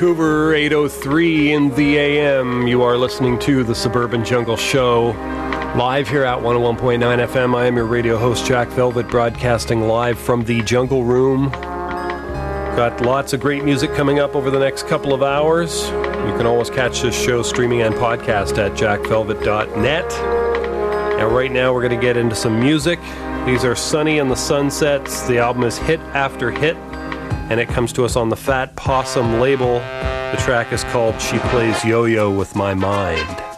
Vancouver, 803 in the AM. You are listening to the Suburban Jungle Show live here at 101.9 FM. I am your radio host, Jack Velvet, broadcasting live from the Jungle Room. Got lots of great music coming up over the next couple of hours. You can always catch this show streaming and podcast at jackvelvet.net. And right now, we're going to get into some music. These are Sonny and the Sunsets. The album is hit after hit and it comes to us on the Fat Possum label. The track is called She Plays Yo Yo with My Mind.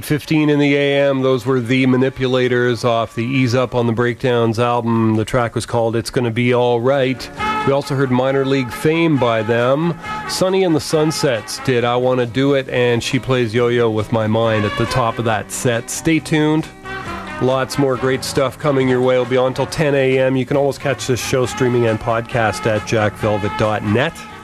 8.15 in the AM, those were the Manipulators off the Ease Up on the Breakdowns album. The track was called It's Gonna Be Alright. We also heard Minor League Fame by them. Sonny and the Sunsets did I Wanna Do It, and She Plays Yo-Yo With My Mind at the top of that set. Stay tuned. Lots more great stuff coming your way. It'll be on until 10 a.m. You can always catch this show streaming and podcast at jackvelvet.net.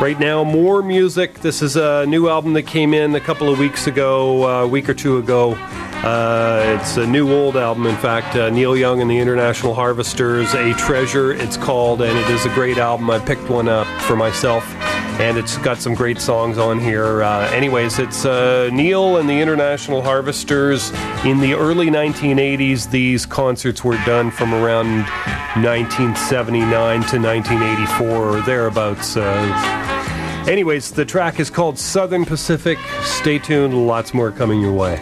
Right now, more music. This is a new album that came in a couple of weeks ago, a week or two ago. Uh, it's a new old album, in fact. Uh, Neil Young and the International Harvesters, A Treasure, it's called, and it is a great album. I picked one up for myself, and it's got some great songs on here. Uh, anyways, it's uh, Neil and the International Harvesters. In the early 1980s, these concerts were done from around 1979 to 1984 or thereabouts. Anyways, the track is called Southern Pacific. Stay tuned, lots more coming your way.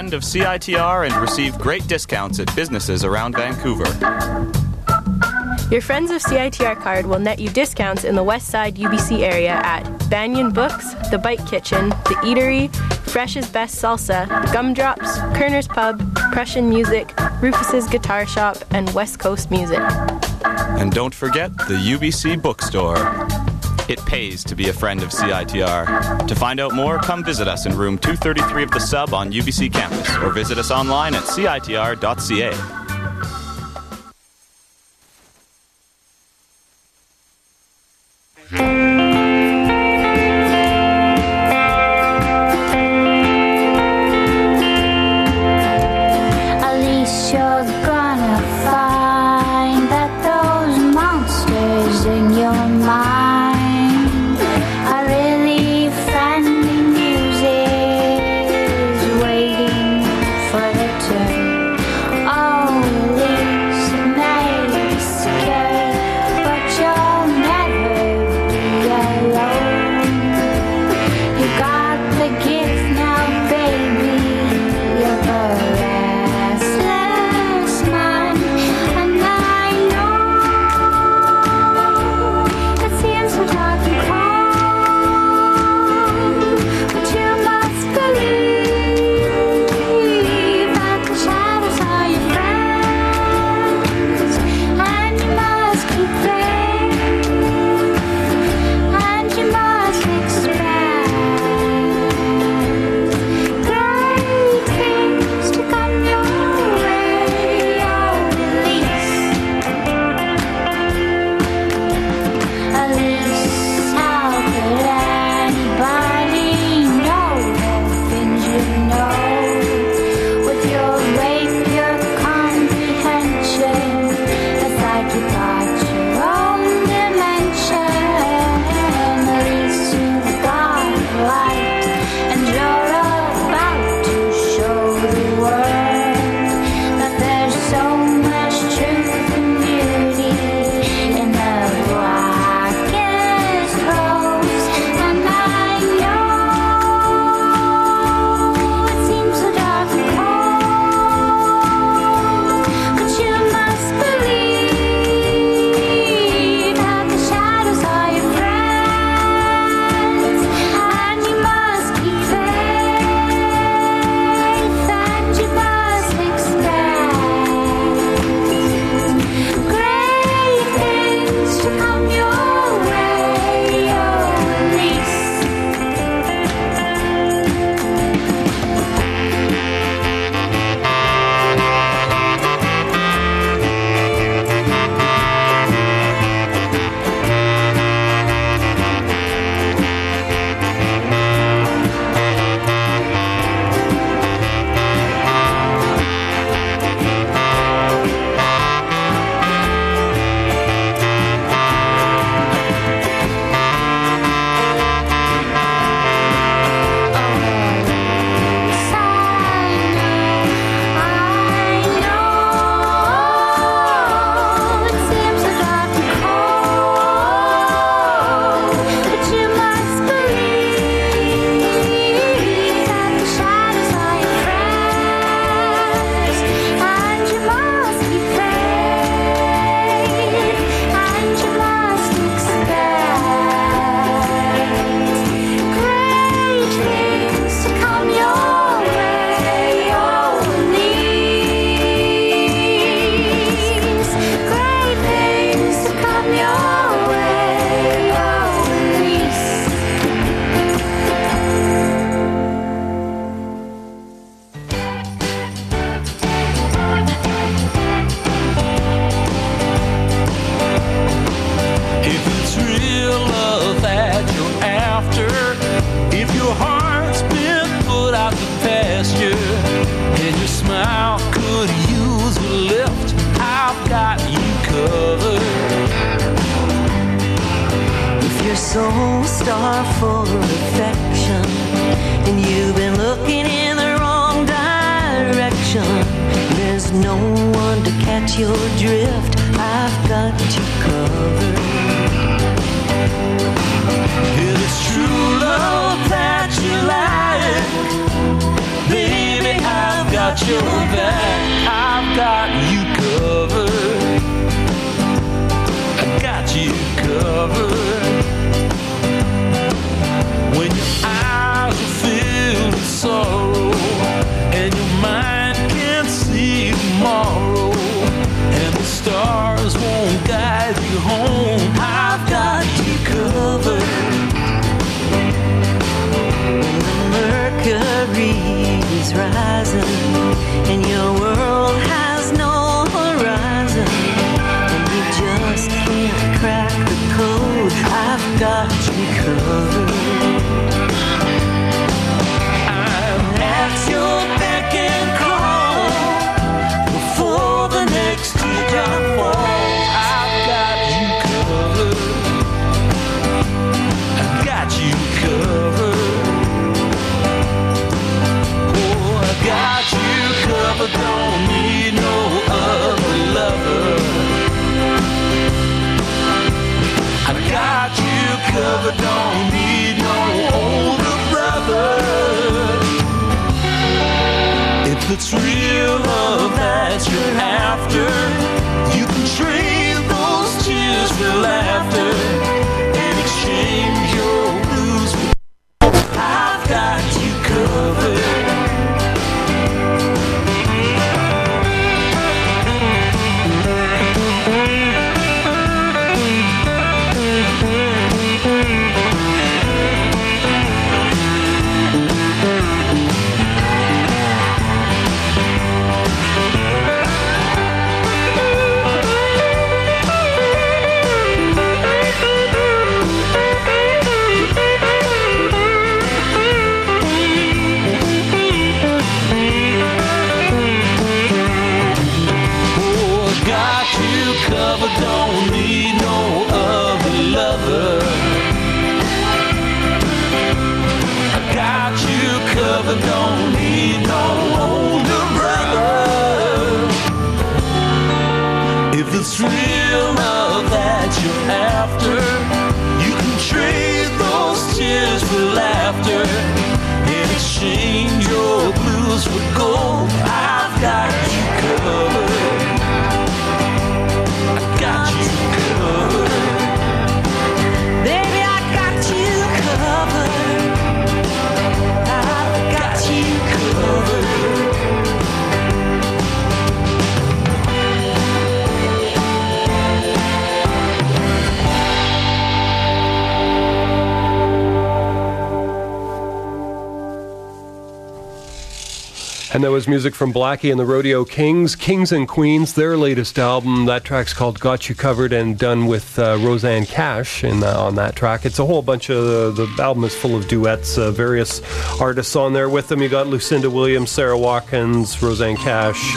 Friend of CITR and receive great discounts at businesses around Vancouver. Your Friends of CITR card will net you discounts in the West Side UBC area at Banyen Books, The Bite Kitchen, The Eatery, Fresh's Best Salsa, Gumdrops, Koerner's Pub, Prussian Music, Rufus's Guitar Shop, and West Coast Music. And don't forget the UBC bookstore. It pays to be a friend of CITR. To find out more, come visit us in room 233 of the sub on UBC campus or visit us online at citr.ca. soul star for affection and you've been looking in the wrong direction, there's no one to catch your drift. I've got you covered. If it's true love that you like, baby, I've got your back. I've got you covered. I got you covered. I've it's real love that you're after, you can trade those tears for laughter And that was music from Blackie and the Rodeo Kings, Kings and Queens, their latest album. That track's called "Got You Covered" and done with uh, Rosanne Cash in, uh, on that track. It's a whole bunch of the album is full of duets, uh, various artists on there with them. You got Lucinda Williams, Sara Watkins, Rosanne Cash,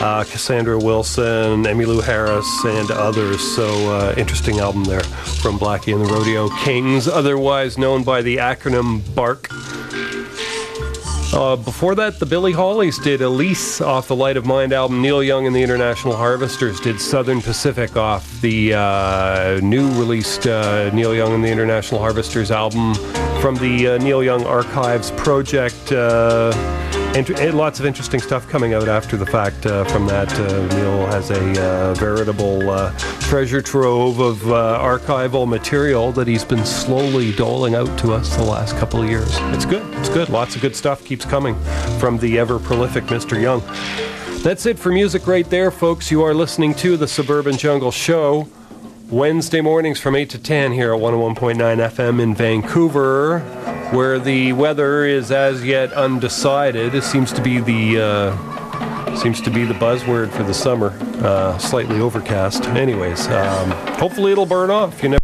uh, Cassandra Wilson, Emmylou Harris, and others. So uh, interesting album there from Blackie and the Rodeo Kings, otherwise known by the acronym BARK. Uh, before that, the Billy Hollies did Elise off the Light of Mind album. Neil Young and the International Harvesters did Southern Pacific off the uh, new released uh, Neil Young and the International Harvesters album from the uh, Neil Young Archives project. Uh, int- eh, lots of interesting stuff coming out after the fact uh, from that. Uh, Neil has a uh, veritable uh, treasure trove of uh, archival material that he's been slowly doling out to us the last couple of years. It's good. It's good. Lots of good stuff keeps coming from the ever prolific Mr. Young. That's it for music right there, folks. You are listening to the Suburban Jungle Show. Wednesday mornings from 8 to 10 here at 101.9 FM in Vancouver, where the weather is as yet undecided. It seems to be the uh, seems to be the buzzword for the summer. Uh, slightly overcast. Anyways, um, hopefully it'll burn off. You never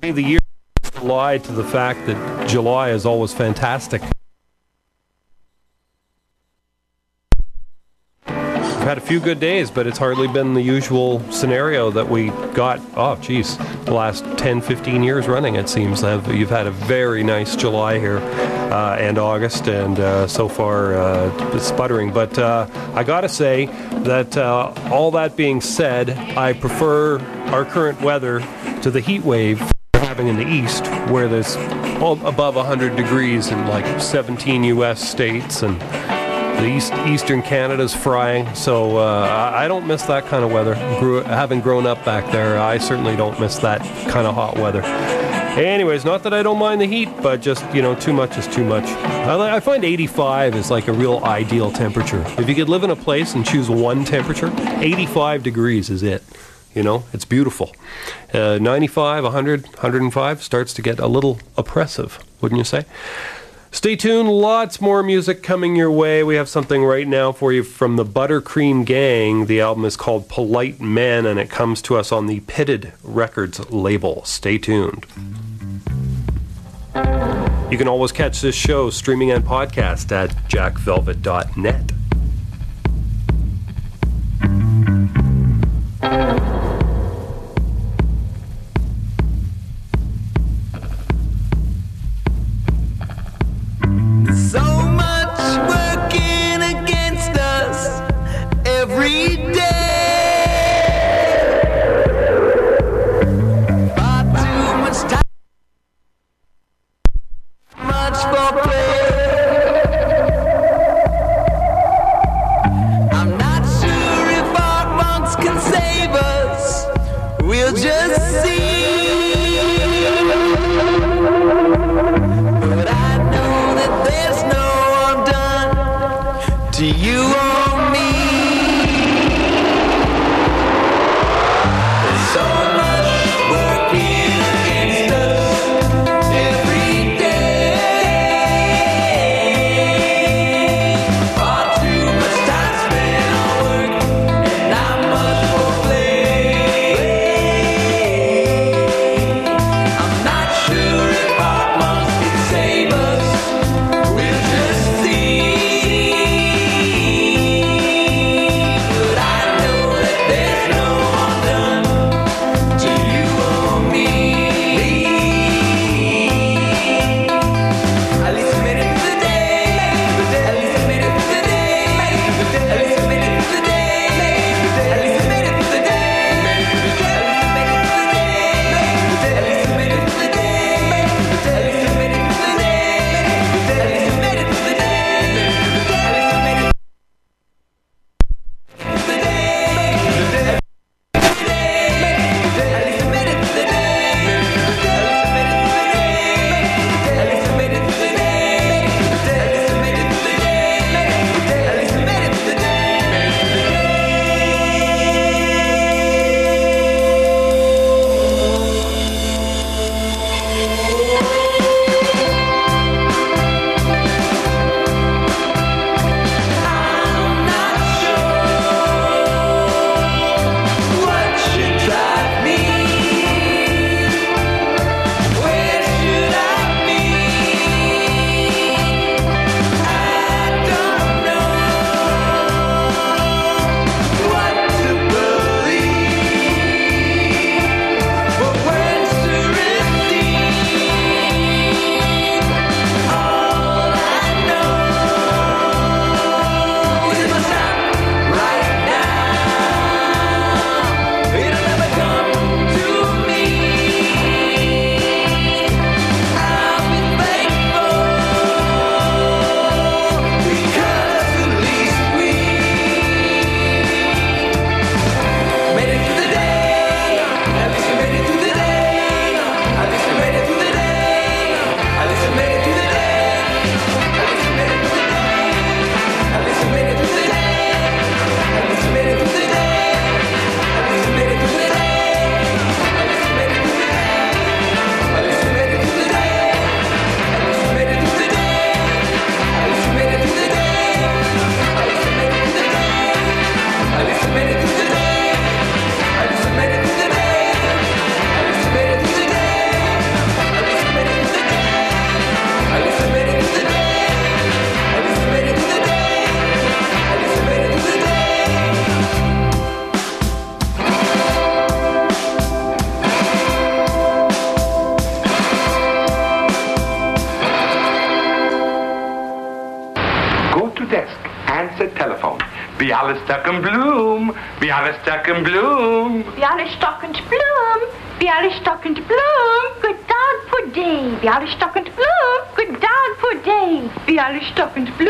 the year to the fact that July is always fantastic. We've had a few good days, but it's hardly been the usual scenario that we got. Oh, geez, the last 10, 15 years running, it seems. You've had a very nice July here uh, and August, and uh, so far uh, sputtering. But uh, I got to say that uh, all that being said, I prefer our current weather to the heat wave we're having in the east, where there's oh, above 100 degrees in like 17 U.S. states and East, Eastern Canada's frying, so uh, I don't miss that kind of weather. Grew, having grown up back there, I certainly don't miss that kind of hot weather. Anyways, not that I don't mind the heat, but just, you know, too much is too much. I, I find 85 is like a real ideal temperature. If you could live in a place and choose one temperature, 85 degrees is it. You know, it's beautiful. Uh, 95, 100, 105 starts to get a little oppressive, wouldn't you say? Stay tuned, lots more music coming your way. We have something right now for you from the Buttercream Gang. The album is called Polite Men, and it comes to us on the Pitted Records label. Stay tuned. You can always catch this show streaming and podcast at jackvelvet.net. alle stocken bloem, wie alle stocken bloem. Wie alle stockend bloem, wie alle stockend bloem. Good dog for day, wie alle stockend bloem. Good dog for day, wie alle stockend bloem.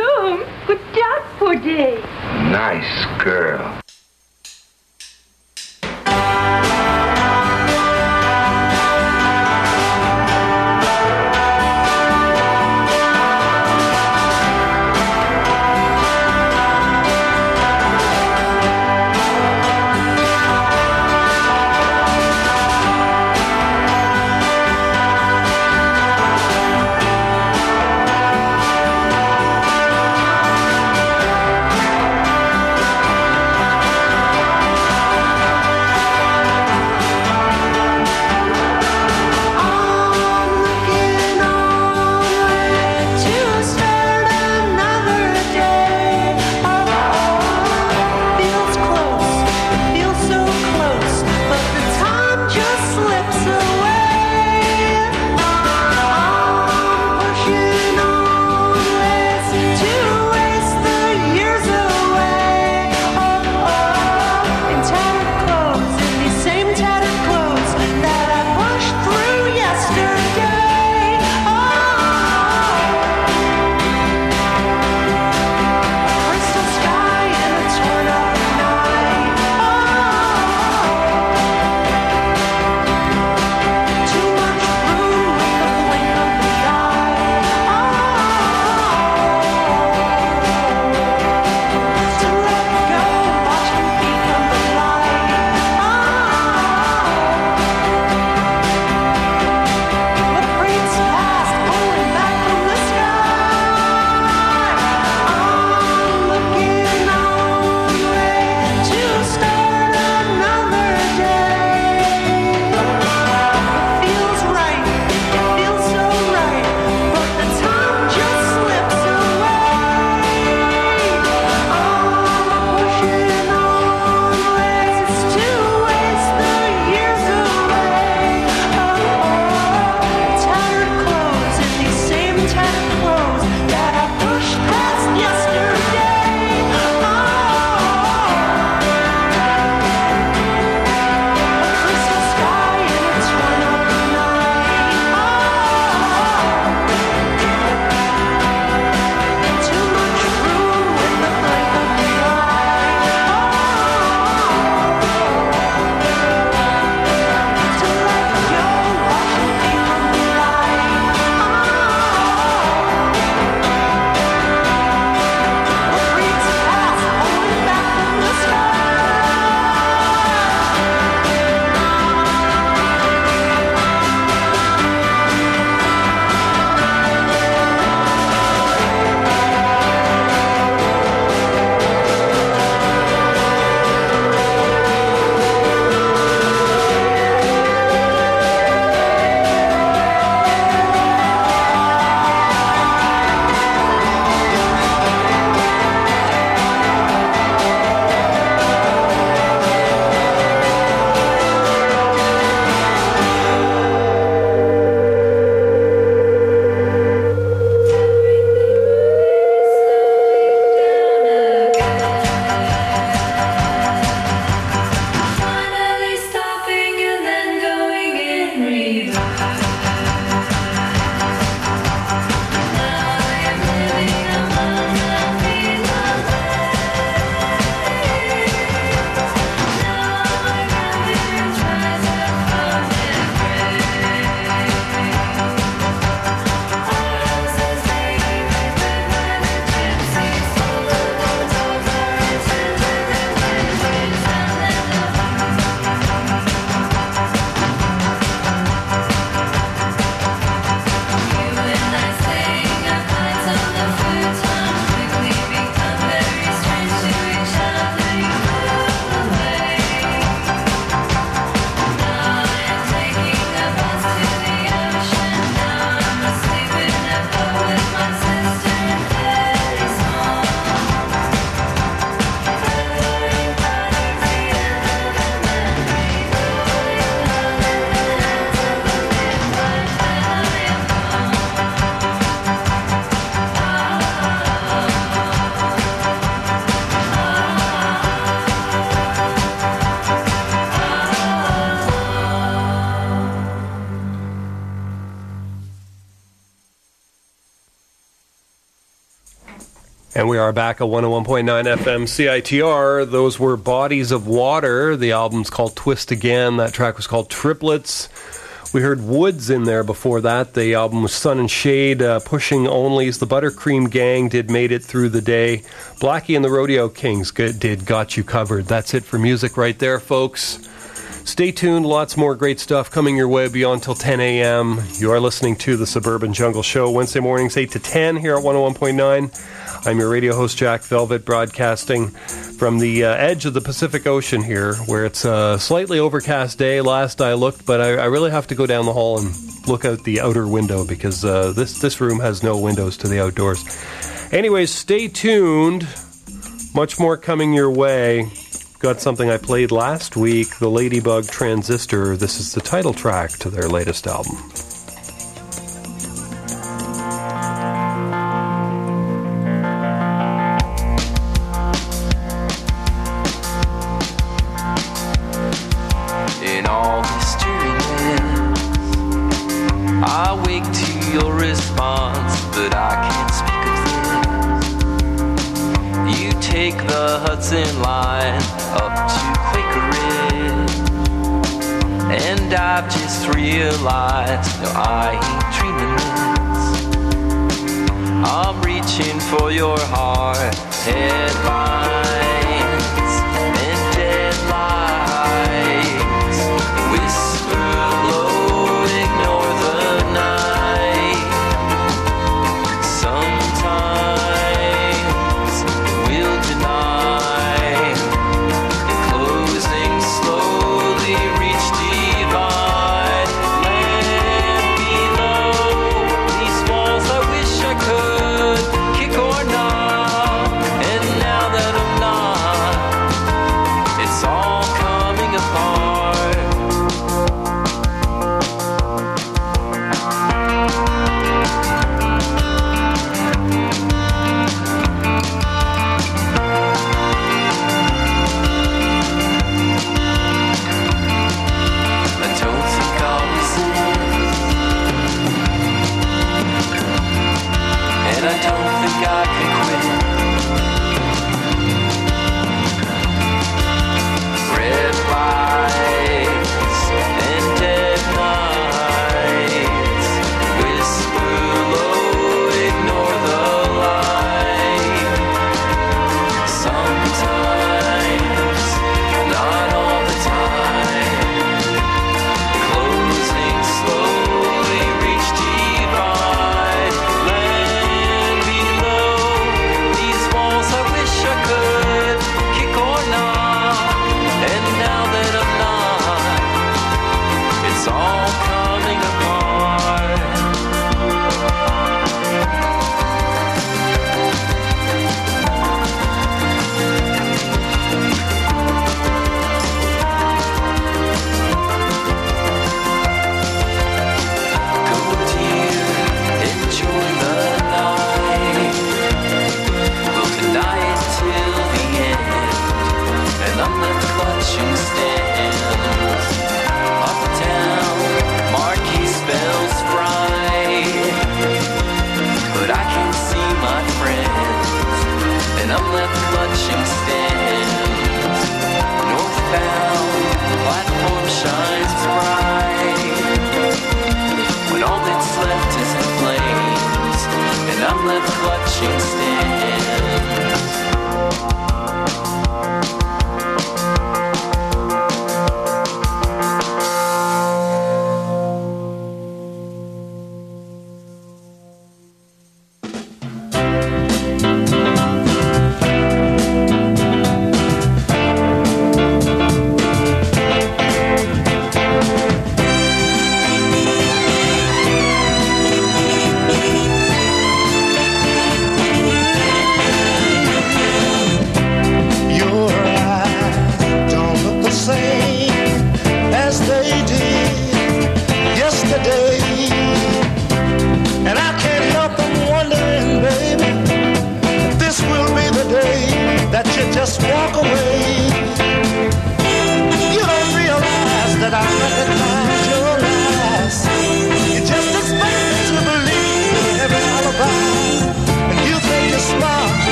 And we are back at 101.9 FM CITR. Those were Bodies of Water. The album's called Twist Again. That track was called Triplets. We heard Woods in there before that. The album was Sun and Shade, uh, Pushing Onlys. The Buttercream Gang did Made It Through the Day. Blackie and the Rodeo Kings did Got You Covered. That's it for music right there, folks. Stay tuned. Lots more great stuff coming your way beyond till 10 a.m. You are listening to the Suburban Jungle Show Wednesday mornings, 8 to 10 here at 101.9. I'm your radio host, Jack Velvet, broadcasting from the uh, edge of the Pacific Ocean here, where it's a slightly overcast day. Last I looked, but I, I really have to go down the hall and look out the outer window because uh, this this room has no windows to the outdoors. Anyways, stay tuned. Much more coming your way. Got something I played last week, the Ladybug Transistor. This is the title track to their latest album.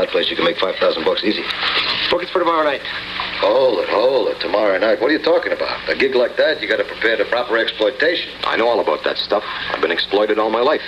That place, you can make 5,000 bucks easy. Book it for tomorrow night. Hold it, hold it. Tomorrow night. What are you talking about? A gig like that, you got to prepare the proper exploitation. I know all about that stuff. I've been exploited all my life.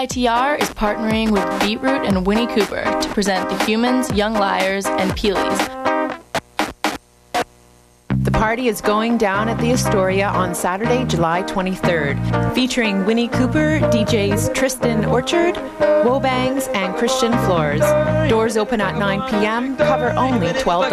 CITR is partnering with Beetroot and Winnie Cooper to present The Humans, Young Liars, and Peelies. The party is going down at the Astoria on Saturday, July 23rd, featuring Winnie Cooper, DJs Tristan Orchard, Wobangs, and Christian Floors. Doors open at 9 p.m., cover only $12.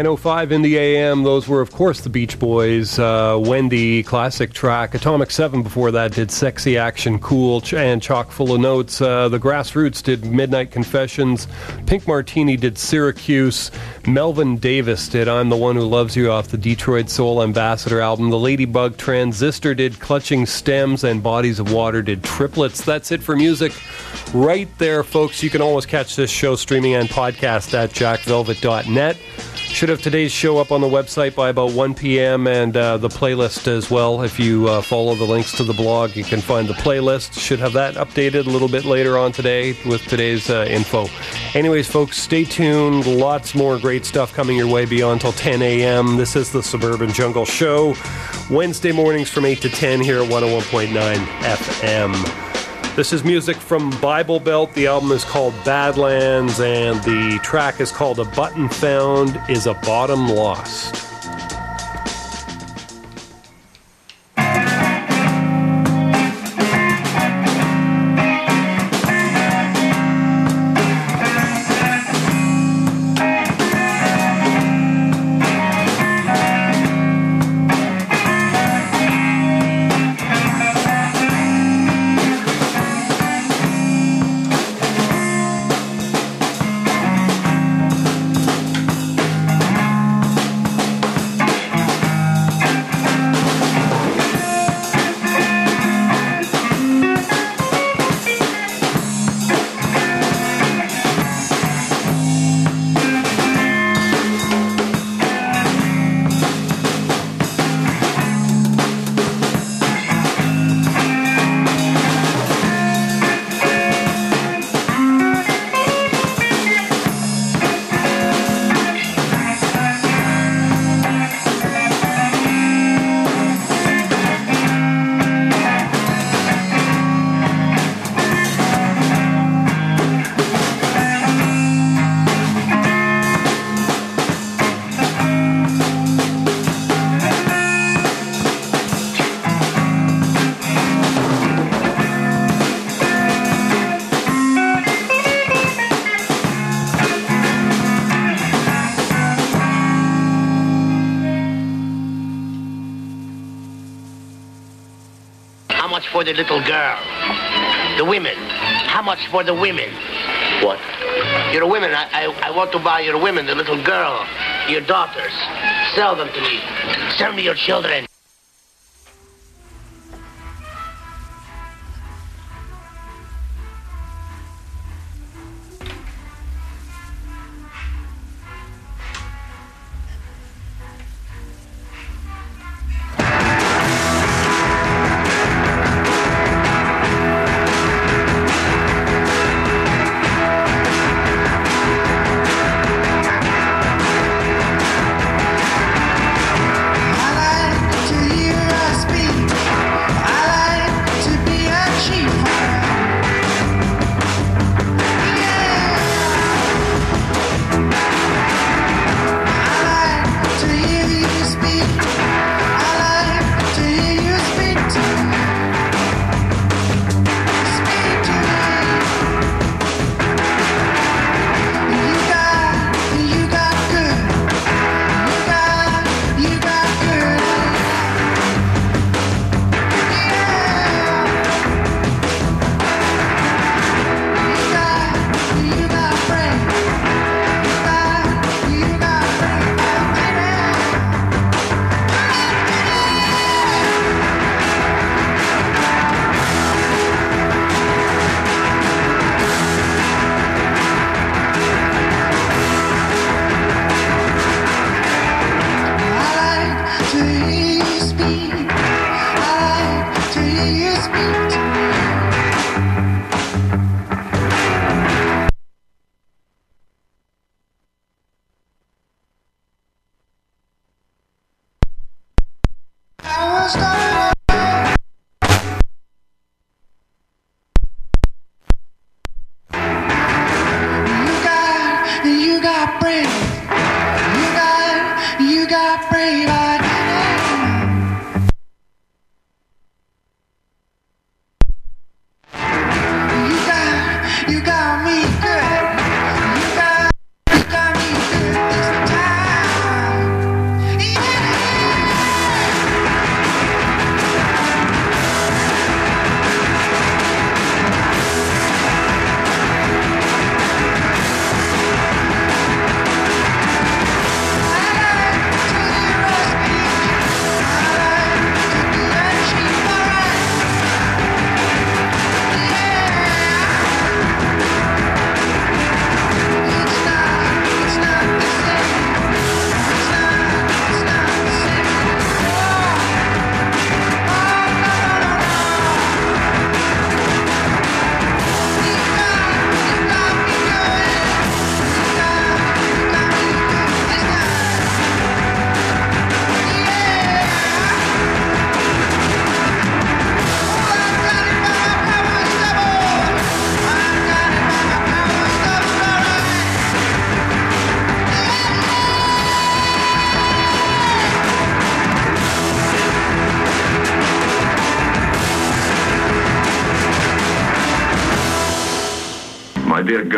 905 in the AM. Those were, of course, the Beach Boys. Uh, Wendy, classic track. Atomic 7 before that did Sexy Action Cool and Chock full of Notes. Uh, the Grassroots did Midnight Confessions. Pink Martini did Syracuse. Melvin Davis did I'm the One Who Loves You off the Detroit Soul Ambassador album. The Ladybug Transistor did Clutching Stems. And Bodies of Water did Triplets. That's it for music right there, folks. You can always catch this show streaming and podcast at jackvelvet.net. Should have today's show up on the website by about 1 p.m. and uh, the playlist as well. If you uh, follow the links to the blog, you can find the playlist. Should have that updated a little bit later on today with today's uh, info. Anyways, folks, stay tuned. Lots more great stuff coming your way beyond till 10 a.m. This is the Suburban Jungle Show. Wednesday mornings from 8 to 10 here at 101.9 FM. This is music from Bible Belt. The album is called Badlands, and the track is called A Button Found is a Bottom Lost. Much for the little girl? The women. How much for the women? What? Your women. I, I, I want to buy your women, the little girl, your daughters. Sell them to me. Sell me your children.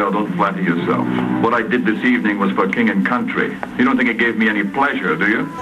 Girl, don't flatter yourself. What I did this evening was for king and country. You don't think it gave me any pleasure, do you?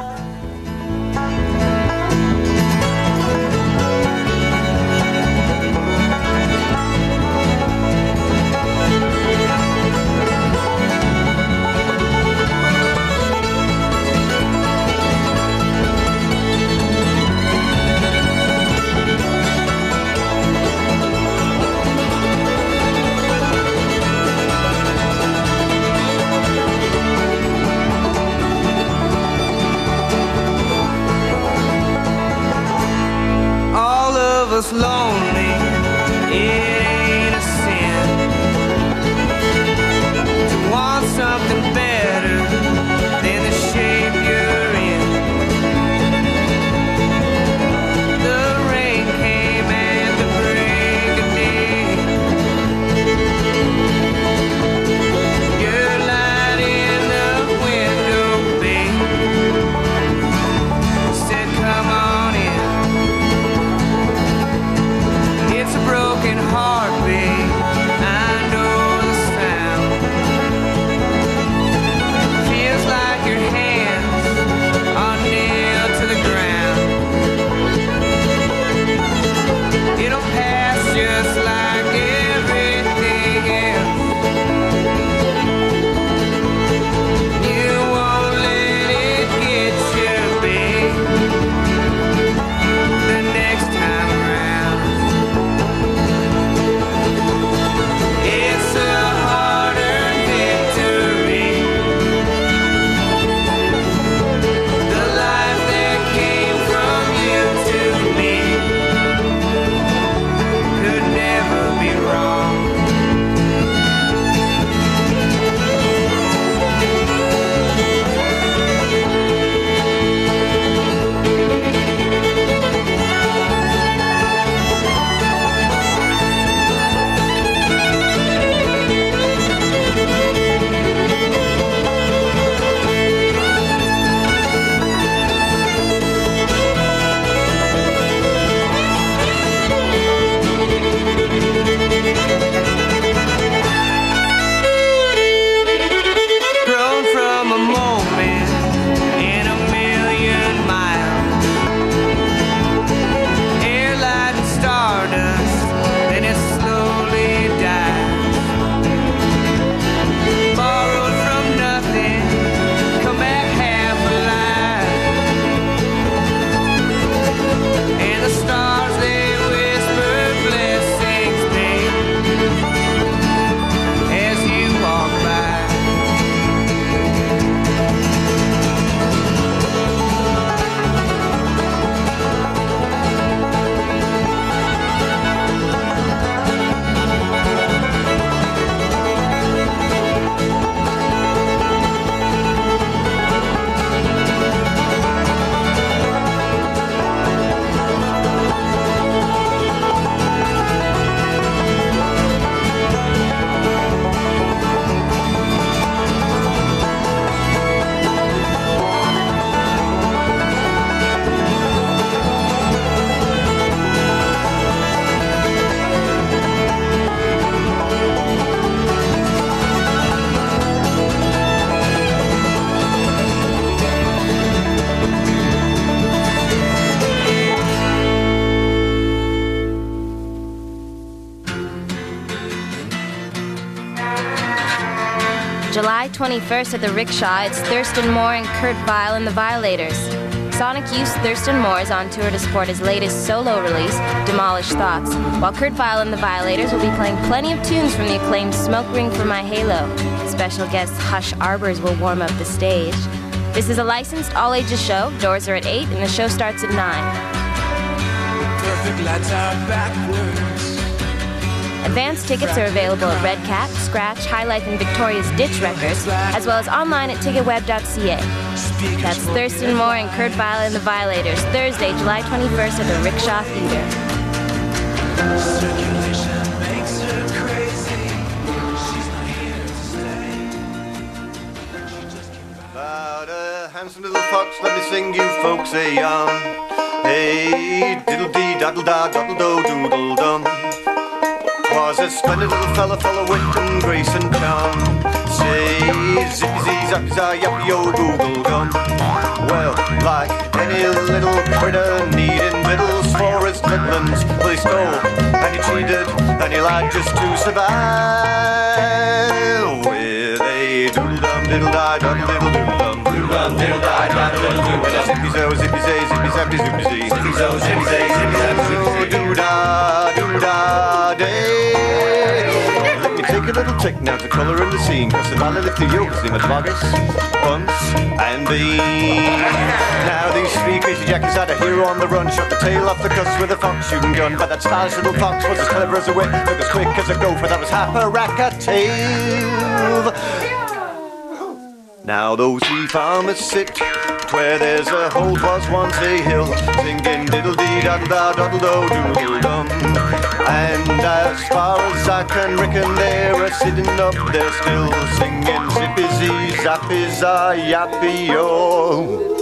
21st at the Rickshaw, it's Thurston Moore and Kurt Vile and the Violators. Sonic Youth's Thurston Moore is on tour to support his latest solo release, Demolished Thoughts, while Kurt Vile and the Violators will be playing plenty of tunes from the acclaimed Smoke Ring for My Halo. Special guest Hush Arbors will warm up the stage. This is a licensed all ages show. Doors are at 8 and the show starts at 9. Perfect lights are backwards. Advance tickets are available at Red Cat, Scratch, High Life, and Victoria's Ditch Records, as well as online at ticketweb.ca. That's Thurston Moore and Kurt Vile and the Violators, Thursday, July 21st at the Rickshaw Theater. Handsome little fox, let me sing you folks a yarn. Hey, diddle dee daddle da daddle do doodle dum. Was a splendid little fella, fella wit and grace and charm. Say zippy zee zappy za yappy yo google gum. Well, like any little critter needing victuals for his midlands, well he stole and he cheated and he lied just to survive. With a doodle dum diddle die dum diddle doodle dum zippy zo zippy zay zippy zappy zippy zee zippy zo zippy zay zippy zappy zippy doo da doo da day. Tick now the colour in the scene valley lift the yokes in the boggis, Bunce and beans Now these three crazy jackies had a hero on the run Shot the tail off the cuss with a fox. Shooting gun But that stylish little fox. Was as clever as a whip Look as quick as a gopher, that was half a rack a tail. Now those three farmers sit where there's a hole was once a hill, singing diddle dee daddle da daddle do doodle dum. And as far as I can reckon, they're a sitting up there still, singing zippy zee zappy za yappy yo.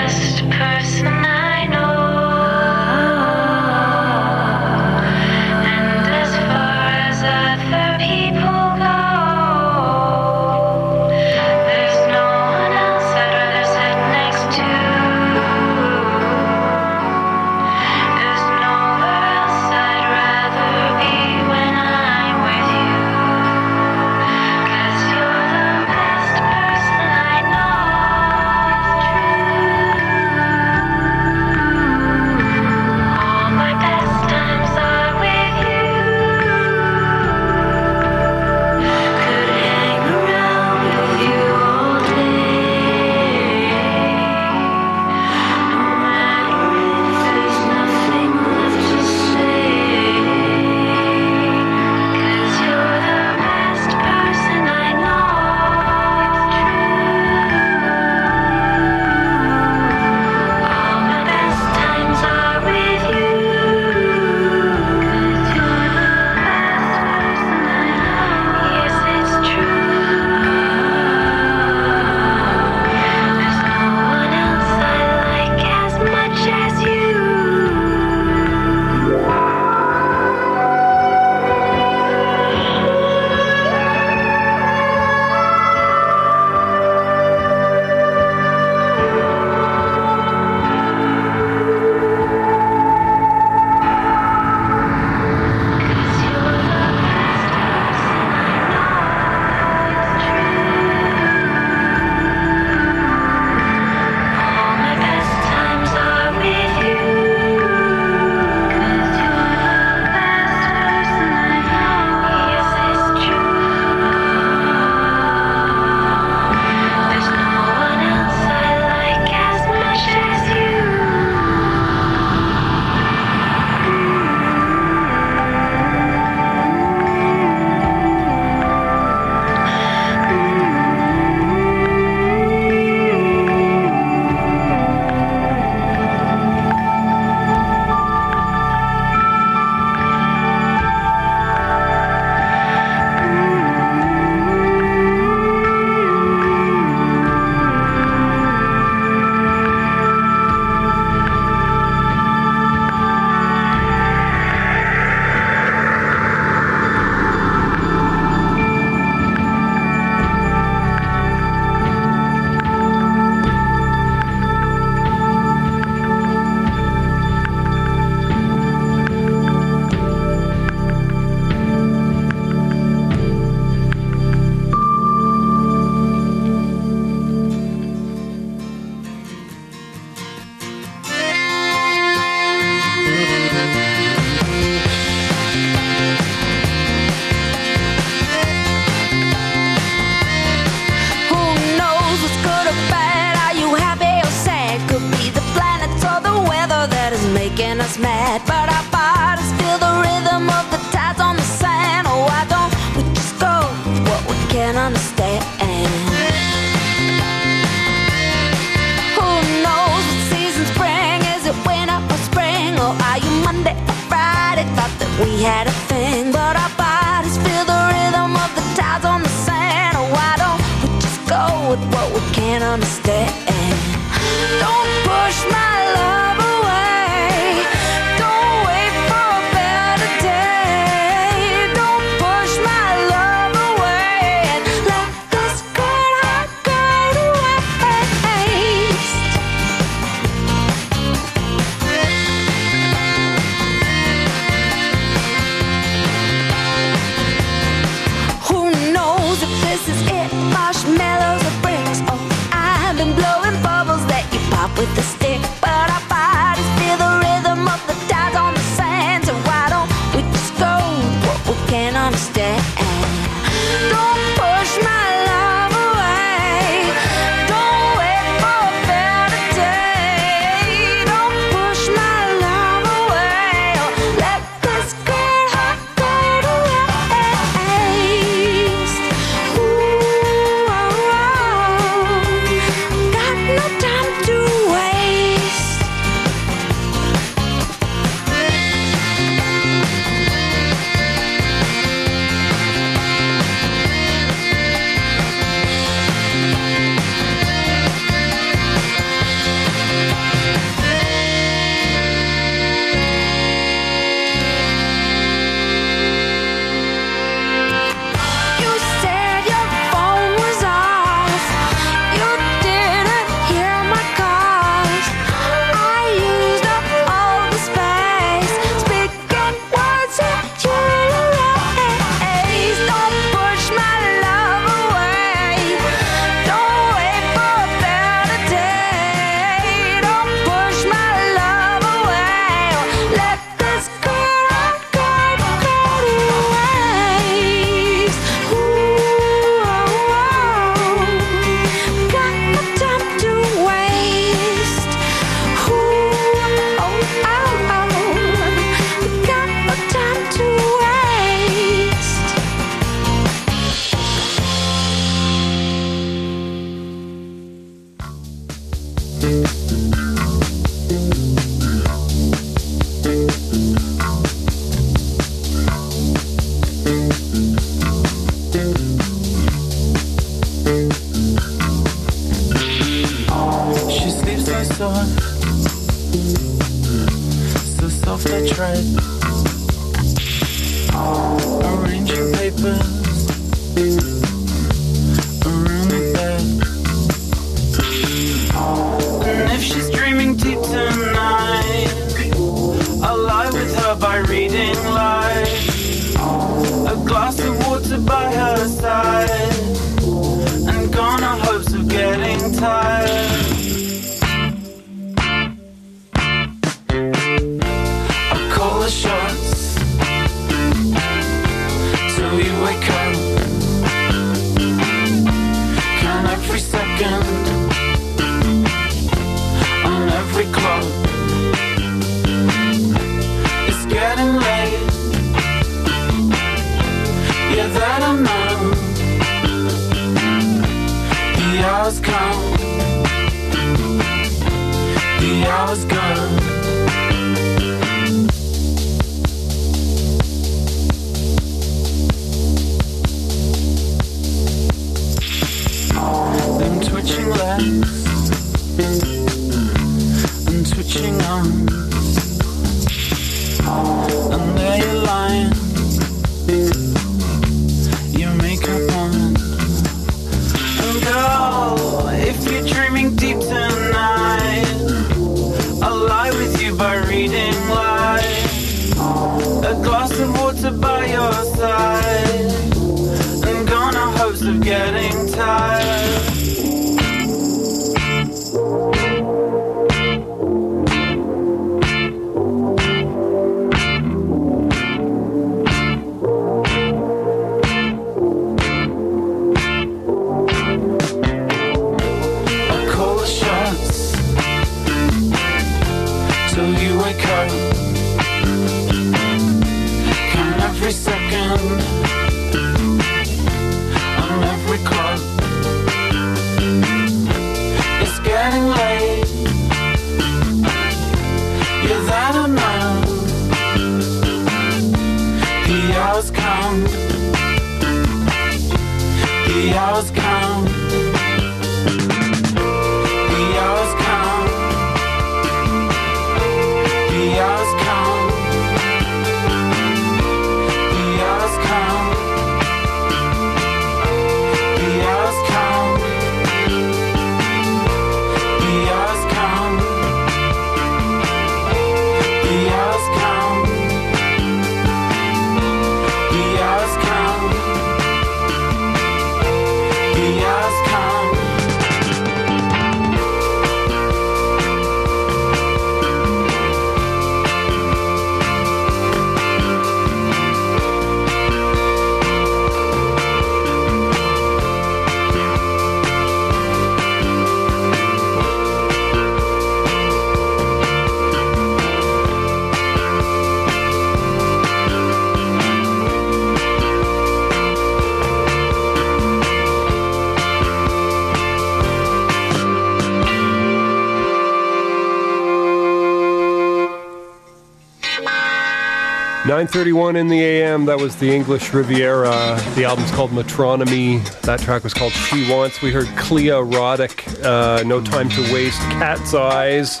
9:31 in the AM. That was the English Riviera. The album's called Metronomy. That track was called She Wants. We heard Cleo Roddick, uh, No Time to Waste, Cat's Eyes,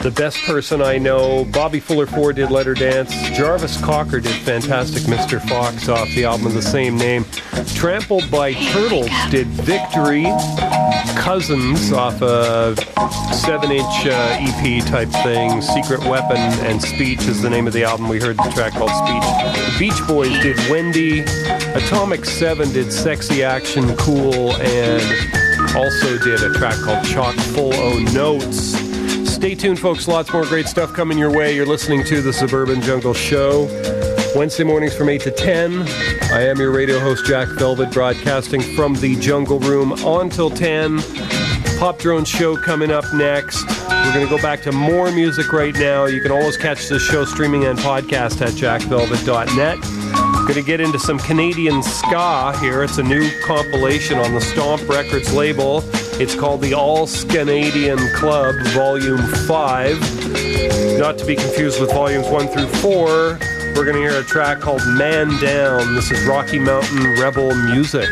The Best Person I Know. Bobby Fuller Four did Let Her Dance. Jarvis Cocker did Fantastic Mr. Fox off the album of the same name. Trampled by Turtles did Victory. Cousins off a seven-inch uh, EP type thing. Secret Weapon and Speech is the name of the album. We heard the track called Speech. The Beach Boys did Wendy. Atomic Seven did Sexy Action Cool and also did a track called Chock Full O Notes. Stay tuned, folks. Lots more great stuff coming your way. You're listening to the Suburban Jungle Show. Wednesday mornings from 8 to 10. I am your radio host, Jack Velvet, broadcasting from the Jungle Room on till 10. Pop Drone Show coming up next. We're going to go back to more music right now. You can always catch this show streaming and podcast at jackvelvet.net. Going to get into some Canadian ska here. It's a new compilation on the Stomp Records label. It's called the All Canadian Club, Volume 5. Not to be confused with Volumes 1 through 4. We're going to hear a track called Man Down. This is Rocky Mountain Rebel Music.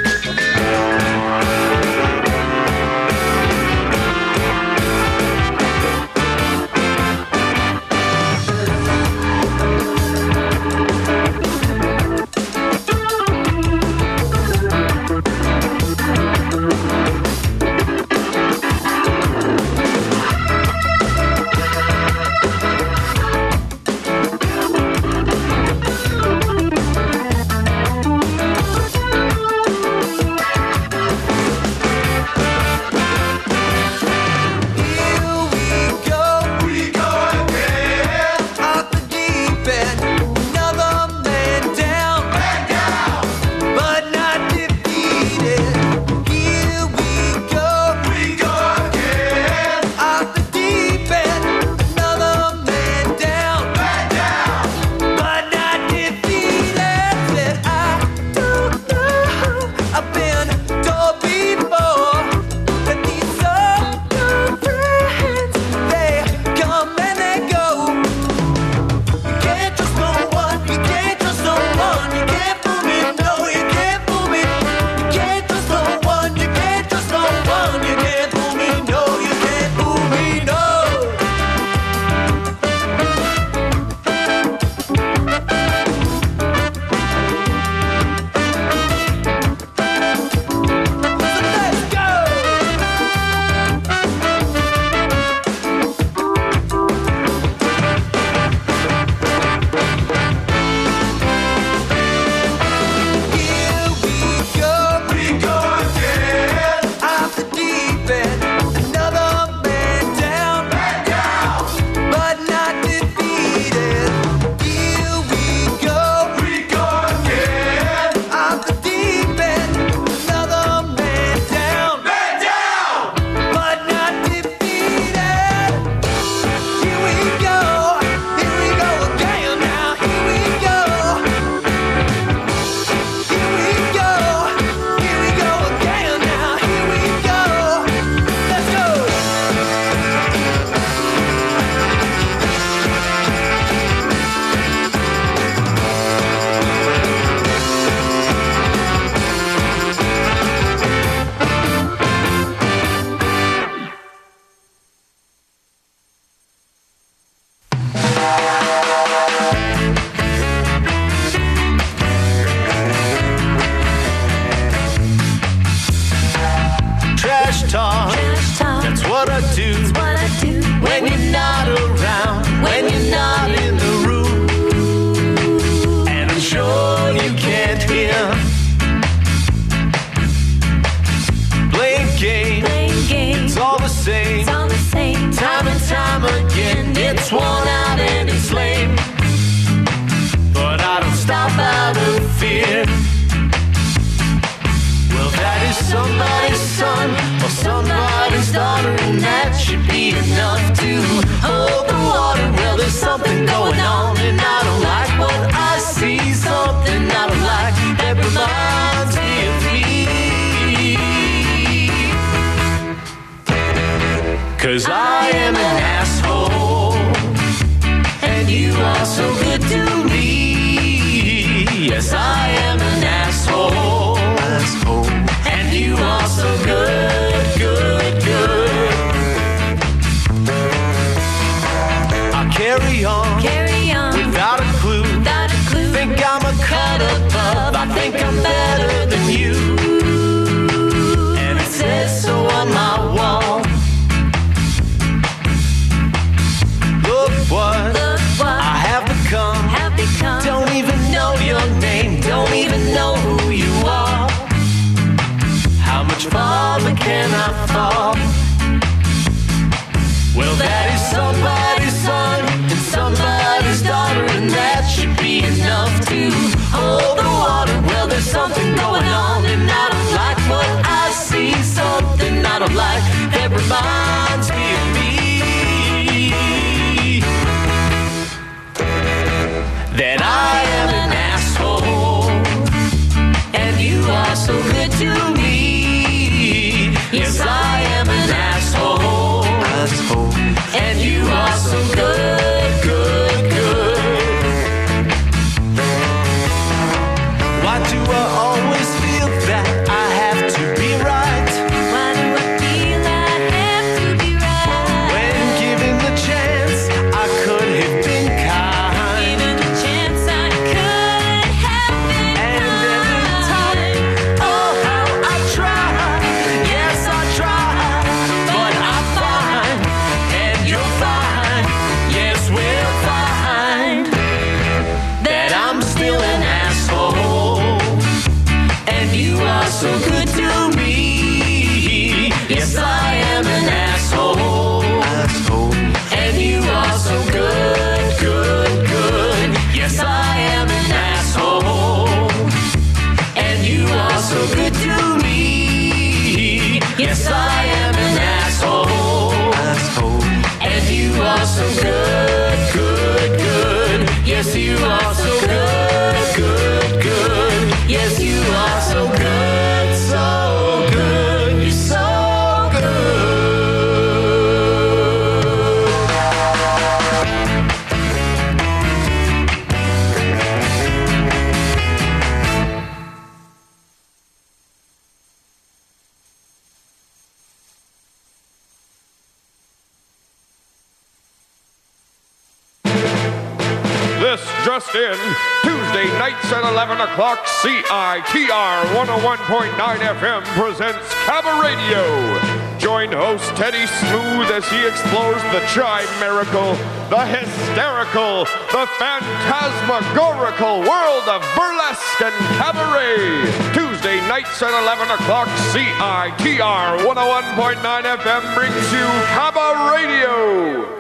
o'clock, CITR 101.9 FM presents Cabaradio. Join host Teddy Smooth as he explores the tri-miracle, the hysterical, the phantasmagorical world of burlesque and cabaret. Tuesday nights at 11 o'clock, CITR 101.9 FM brings you Cabaradio.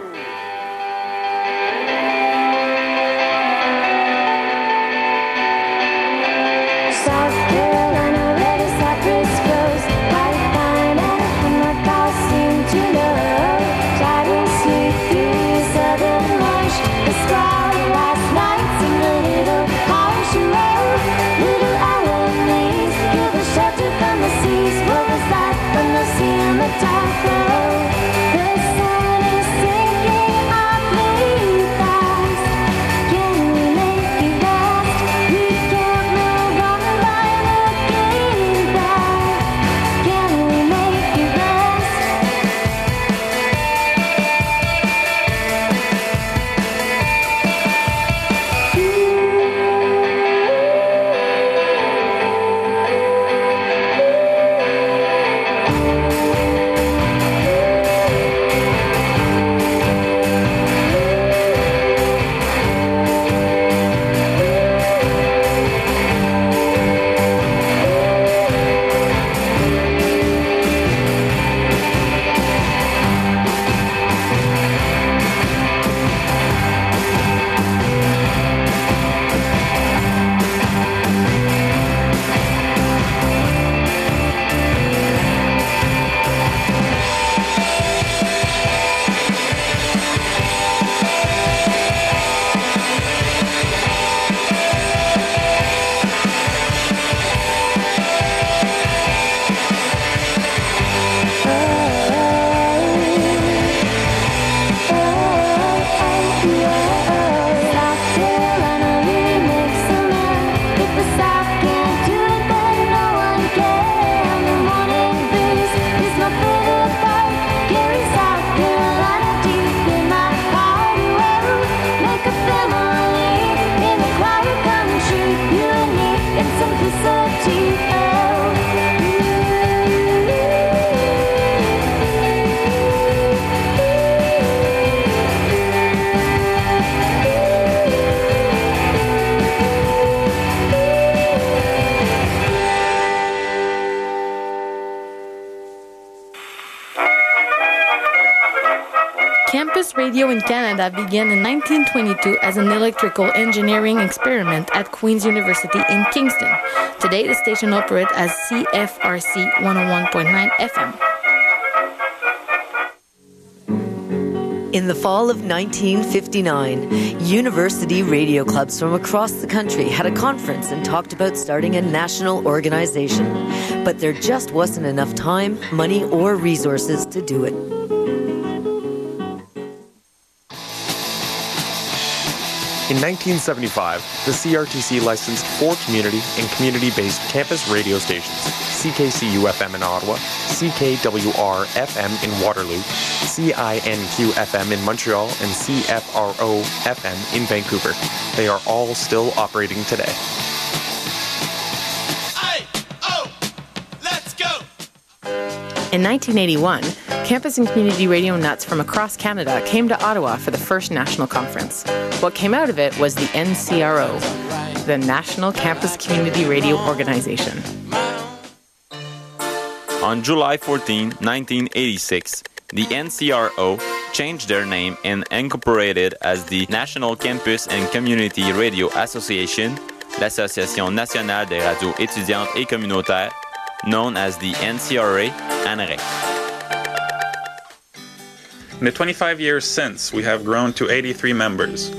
In Canada began in 1922 as an electrical engineering experiment at Queen's University in Kingston. Today, the station operates as CFRC 101.9 FM. In the fall of 1959, university radio clubs from across the country had a conference and talked about starting a national organization. But there just wasn't enough time, money, or resources to do it. 1975, the CRTC licensed four community and community based campus radio stations CKCU FM in Ottawa, CKWR FM in Waterloo, CINQ FM in Montreal, and CFRO FM in Vancouver. They are all still operating today. In 1981, campus and community radio nuts from across Canada came to Ottawa for the first national conference. What came out of it was the NCRO, the National Campus Community Radio Organization. On July 14, 1986, the NCRO changed their name and incorporated as the National Campus and Community Radio Association, l'Association nationale des radios étudiantes et communautaires, known as the NCRA ANREC. In the 25 years since, we have grown to 83 members.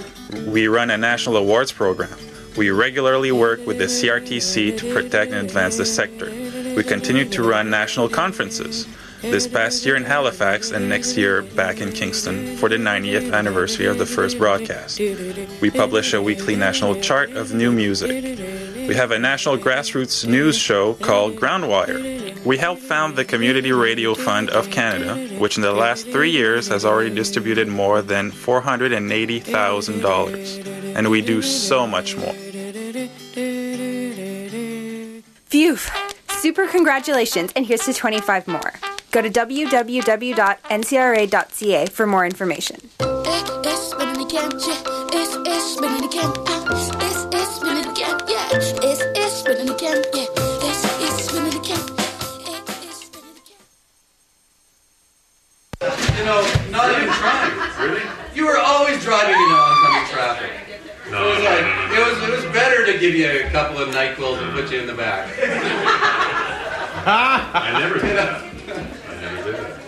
We run a national awards program. We regularly work with the CRTC to protect and advance the sector. We continue to run national conferences. This past year in Halifax and next year back in Kingston for the 90th anniversary of the first broadcast. We publish a weekly national chart of new music. We have a national grassroots news show called Groundwire. We helped found the Community Radio Fund of Canada, which in the last three years has already distributed more than $480,000. And we do so much more. Phew! Super congratulations, and here's to 25 more. Go to www.ncra.ca for more information. It's spinning You know, not even trying. Really? You were always driving in oncoming traffic. No, it was like no, no, it was it was better to give you a couple of Nyquils and put you in the back. I never did that. I never did that.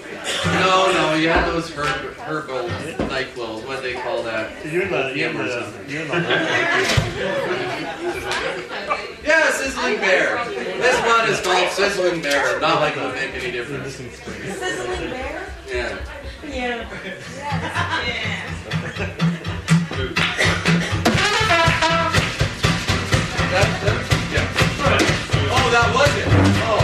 No, no, you had those herb, herbal Nyquils. What do they call that? You're not. you're Opium or something. you're the Yeah, Sizzling Bear. This one is called Sizzling Bear. Not like it'll make any difference. Sizzling bear? Yeah. Yeah. yeah. that, that, yeah. Oh, that was it. Oh,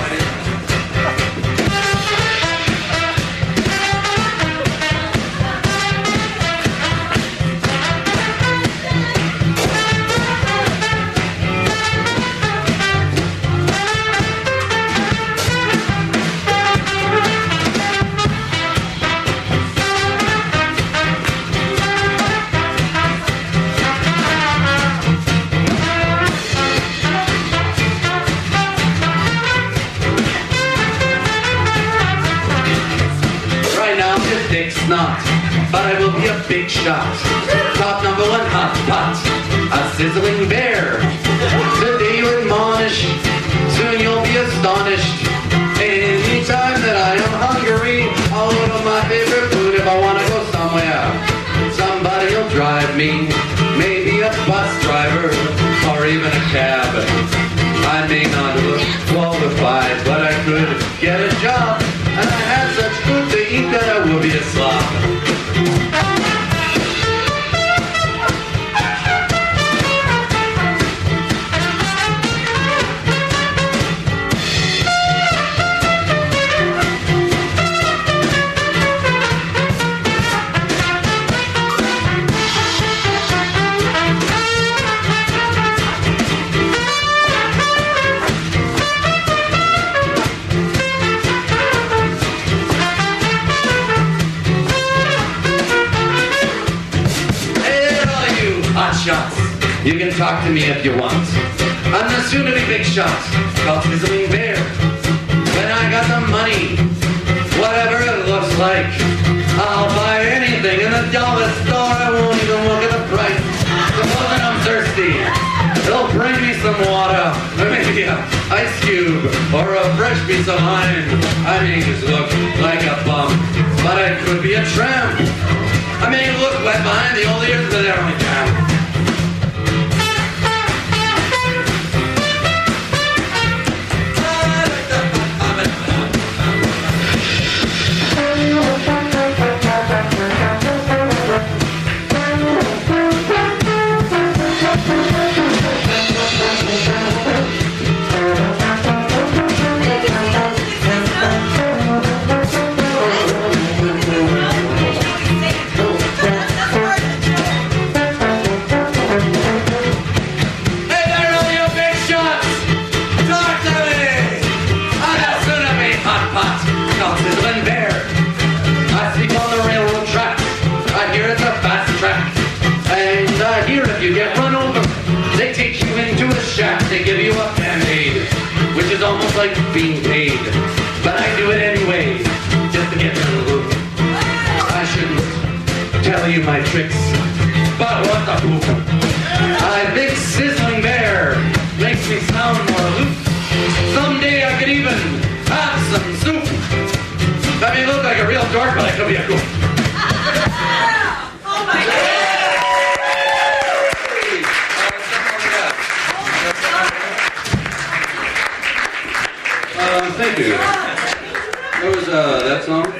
Snot, but I will be a big shot. Top number one hot pot, a sizzling bear. Today you admonish, soon you'll be astonished. Anytime that I am hungry, I'll order my favorite food if I want to go somewhere. Somebody'll drive me, maybe a bus driver, or even a cab. I may not look qualified, but I could get a You can talk to me if you want. I'm the soon-to-be big shot called Sizzling Bear. When I got the money, whatever it looks like, I'll buy anything in the dollar store. I won't even look at the price. Supposing I'm thirsty, they'll bring me some water, or maybe a ice cube, or a fresh piece of lime. I may just look like a bum, but I could be a tramp. I may look wet behind the old ears, but they're only damp. Like being paid. But I do it anyway, just to get in the loop. I shouldn't tell you my tricks, but what the poop? I think sizzling bear makes me sound more aloof. Someday I could even have some soup. That may look like a real dork, but I could be a goof. Thank you. That was, uh, that song?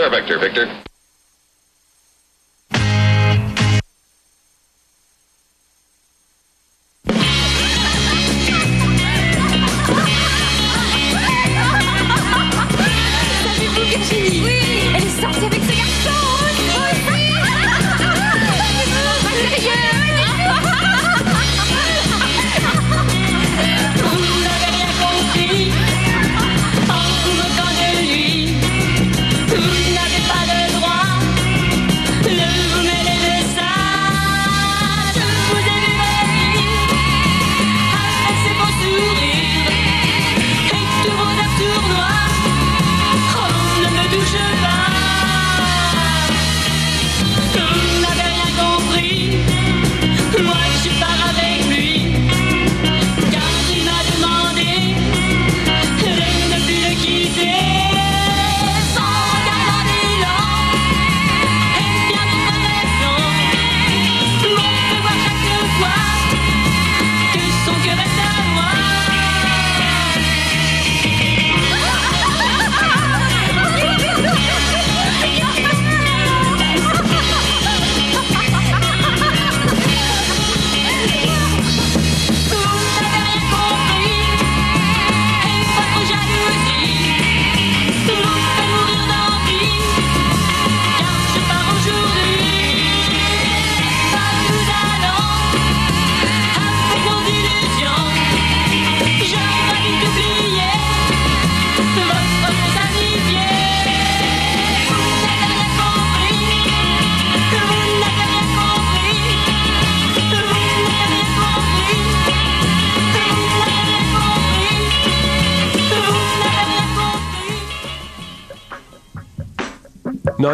Our vector, Victor?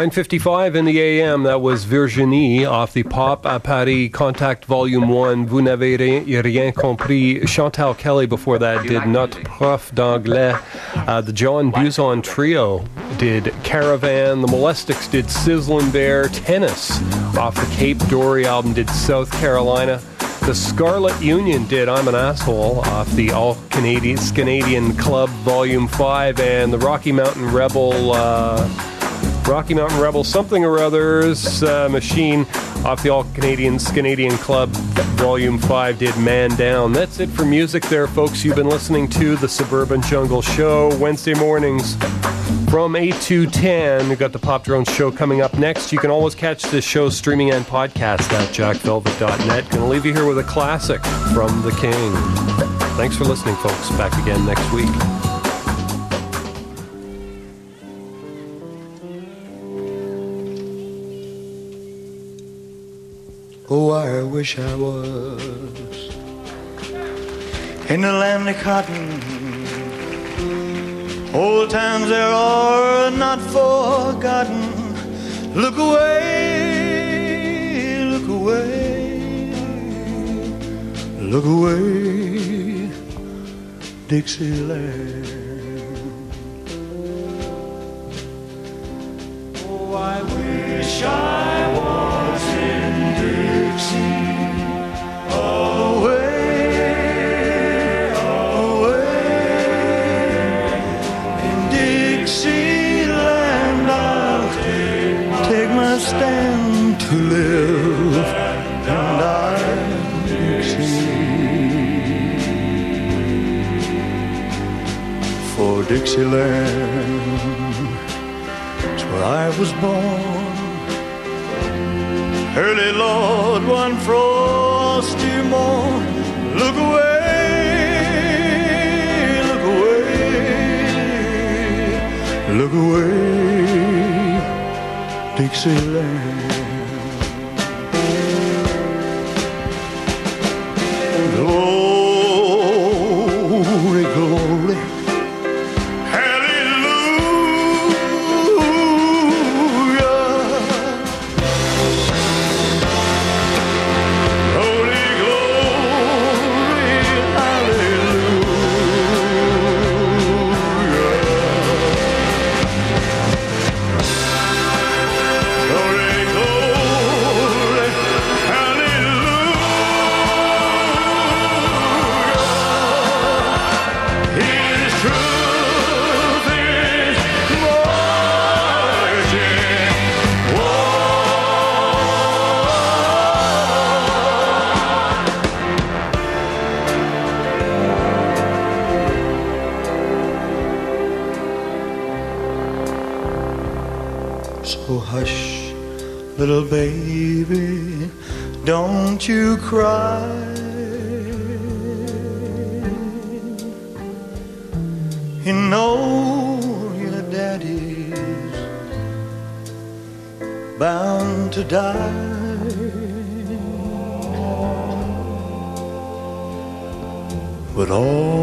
9.55 in the AM, that was Virginie off the Pop à Paris Contact Volume 1. Vous n'avez rien, rien compris. Chantal Kelly before that did Notre Prof d'Anglais. Uh, the John Buzon Trio did Caravan. The Molestics did Sizzlin' Bear. Tennis off the Cape Dory album did South Carolina. The Scarlet Union did I'm an Asshole off the All Canadian Canadian Club Volume 5. And the Rocky Mountain Rebel... Uh, Rocky Mountain Rebel something or others uh, machine off the All Canadians Canadian Club Volume 5 did Man Down. That's it for music there, folks. You've been listening to the Suburban Jungle Show Wednesday mornings from 8 to 10. We've got the Pop Drone Show coming up next. You can always catch this show streaming and podcast at jackvelvet.net. Gonna leave you here with a classic from the King. Thanks for listening, folks. Back again next week. Oh, I wish I was in the land of cotton. Old times there are not forgotten. Look away, look away, look away, Dixieland. Oh, I wish I was Dixieland. It's where I was born. Early Lord, one frosty morn. Look away, look away, look away, Dixieland. Little baby, don't you cry. You know your daddy's bound to die. But all